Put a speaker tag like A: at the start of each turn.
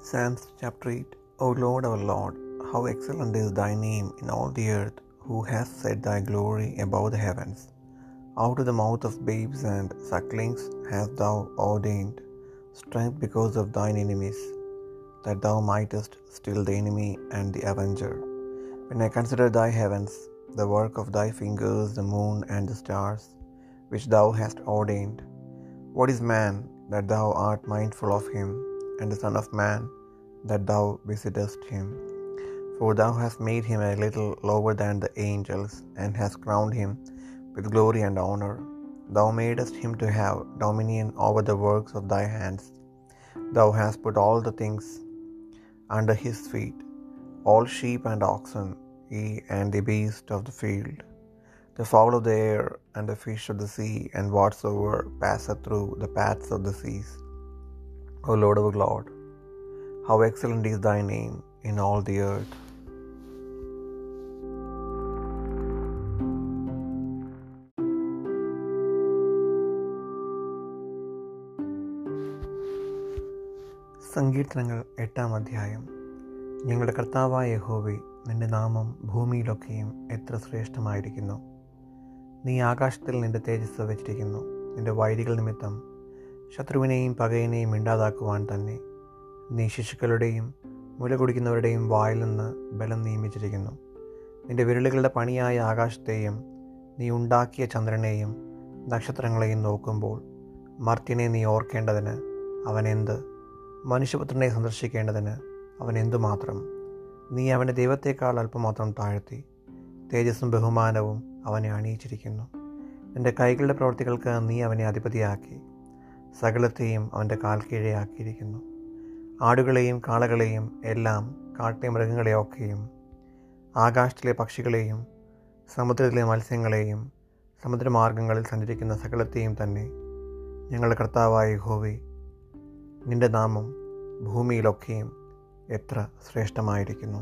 A: Psalms chapter 8 O Lord our Lord, how excellent is thy name in all the earth, who hast set thy glory above the heavens. Out of the mouth of babes and sucklings hast thou ordained strength because of thine enemies, that thou mightest still the enemy and the avenger. When I consider thy heavens, the work of thy fingers, the moon and the stars, which thou hast ordained, what is man that thou art mindful of him, and the Son of Man that thou visitest him? For thou hast made him a little lower than the angels, and hast crowned him with glory and honor. Thou madest him to have dominion over the works of thy hands. Thou hast put all the things under his feet, all sheep and oxen, ye and the beast of the field, the fowl of the air, and the fish of the sea, and whatsoever passeth through the paths of the seas. O Lord our God, how excellent is thy name in all the earth. സങ്കീർത്തനങ്ങൾ എട്ടാം അധ്യായം. ഞങ്ങളുടെ കർത്താവായ യഹോവേ നിന്റെ നാമം ഭൂമിയിലൊക്കെയും എത്ര ശ്രേഷ്ഠമായിരിക്കുന്നു. നീ ആകാശത്തിൽ നിന്റെ തേജസ് വെച്ചിരിക്കുന്നു. നിന്റെ വൈരികൾ നിമിത്തം ശത്രുവിനെയും പകയനെയും ഇണ്ടാതാക്കുവാൻ തന്നെ നീ ശിശുക്കളുടെയും മുല കുടിക്കുന്നവരുടെയും വായിൽ നിന്ന് ബലം നിയമിച്ചിരിക്കുന്നു. നിന്റെ വിരലുകളുടെ പണിയായ ആകാശത്തെയും നീ ഉണ്ടാക്കിയ ചന്ദ്രനെയും നക്ഷത്രങ്ങളെയും നോക്കുമ്പോൾ മർത്യനെ നീ ഓർക്കേണ്ടതിന് അവനെന്ത് മനുഷ്യപുത്രനെ സന്ദർശിക്കേണ്ടതിന് അവൻ എന്തുമാത്രം? നീ അവന്റെ ദൈവത്തേക്കാൾ അല്പമാത്രം താഴ്ത്തി തേജസ്സും ബഹുമാനവും അവനെ അണിയിച്ചിരിക്കുന്നു. നിന്റെ കൈകളുടെ പ്രവർത്തികൾക്ക് നീ അവനെ അധിപതിയാക്കി. സകലത്തെയും അവന്റെ കാൽ കീഴെയാക്കിയിരിക്കുന്നു. ആടുകളെയും കാളകളെയും എല്ലാം കാട്ടിലെ മൃഗങ്ങളെയൊക്കെയും ആകാശത്തിലെ പക്ഷികളെയും സമുദ്രത്തിലെ മത്സ്യങ്ങളെയും സമുദ്രമാർഗങ്ങളിൽ സഞ്ചരിക്കുന്ന സകലത്തെയും തന്നെ ഞങ്ങളുടെ കർത്താവായ ഹോവി നിന്റെ നാമം ഭൂമിയിലൊക്കെയും എത്ര ശ്രേഷ്ഠമായിരിക്കുന്നു.